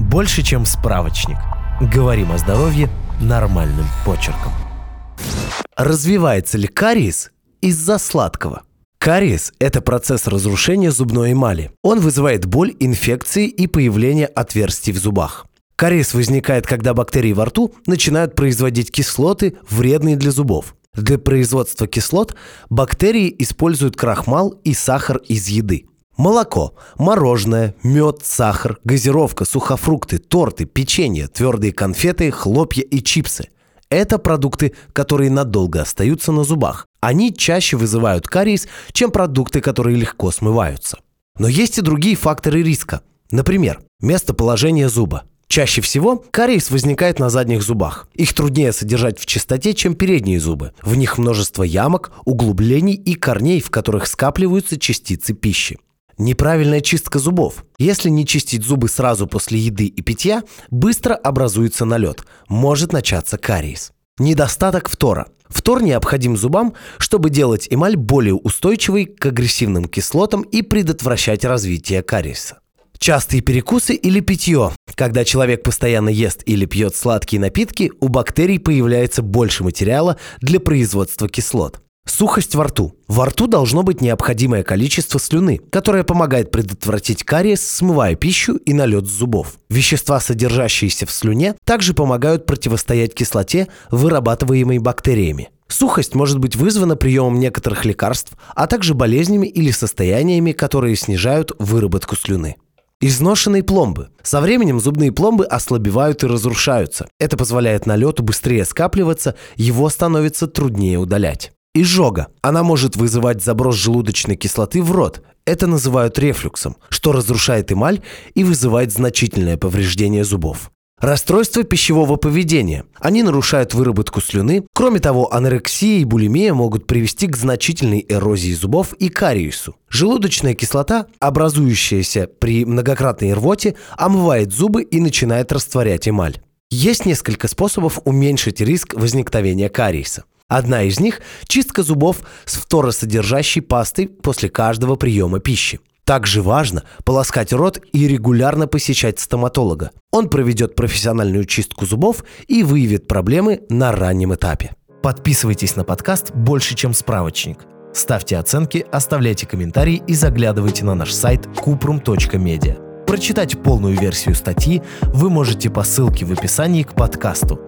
больше, чем справочник. Говорим о здоровье нормальным почерком. Развивается ли кариес из-за сладкого? Кариес – это процесс разрушения зубной эмали. Он вызывает боль, инфекции и появление отверстий в зубах. Кариес возникает, когда бактерии во рту начинают производить кислоты, вредные для зубов. Для производства кислот бактерии используют крахмал и сахар из еды. Молоко, мороженое, мед, сахар, газировка, сухофрукты, торты, печенье, твердые конфеты, хлопья и чипсы. Это продукты, которые надолго остаются на зубах. Они чаще вызывают кариес, чем продукты, которые легко смываются. Но есть и другие факторы риска. Например, местоположение зуба. Чаще всего кариес возникает на задних зубах. Их труднее содержать в чистоте, чем передние зубы. В них множество ямок, углублений и корней, в которых скапливаются частицы пищи. Неправильная чистка зубов. Если не чистить зубы сразу после еды и питья, быстро образуется налет. Может начаться кариес. Недостаток фтора. Фтор необходим зубам, чтобы делать эмаль более устойчивой к агрессивным кислотам и предотвращать развитие кариеса. Частые перекусы или питье. Когда человек постоянно ест или пьет сладкие напитки, у бактерий появляется больше материала для производства кислот. Сухость во рту. Во рту должно быть необходимое количество слюны, которое помогает предотвратить кариес, смывая пищу и налет зубов. Вещества, содержащиеся в слюне, также помогают противостоять кислоте, вырабатываемой бактериями. Сухость может быть вызвана приемом некоторых лекарств, а также болезнями или состояниями, которые снижают выработку слюны. Изношенные пломбы. Со временем зубные пломбы ослабевают и разрушаются. Это позволяет налету быстрее скапливаться, его становится труднее удалять. Изжога. Она может вызывать заброс желудочной кислоты в рот. Это называют рефлюксом, что разрушает эмаль и вызывает значительное повреждение зубов. Расстройства пищевого поведения. Они нарушают выработку слюны. Кроме того, анорексия и булимия могут привести к значительной эрозии зубов и кариесу. Желудочная кислота, образующаяся при многократной рвоте, омывает зубы и начинает растворять эмаль. Есть несколько способов уменьшить риск возникновения кариеса. Одна из них – чистка зубов с фторосодержащей пастой после каждого приема пищи. Также важно полоскать рот и регулярно посещать стоматолога. Он проведет профессиональную чистку зубов и выявит проблемы на раннем этапе. Подписывайтесь на подкаст «Больше, чем справочник». Ставьте оценки, оставляйте комментарии и заглядывайте на наш сайт kuprum.media. Прочитать полную версию статьи вы можете по ссылке в описании к подкасту –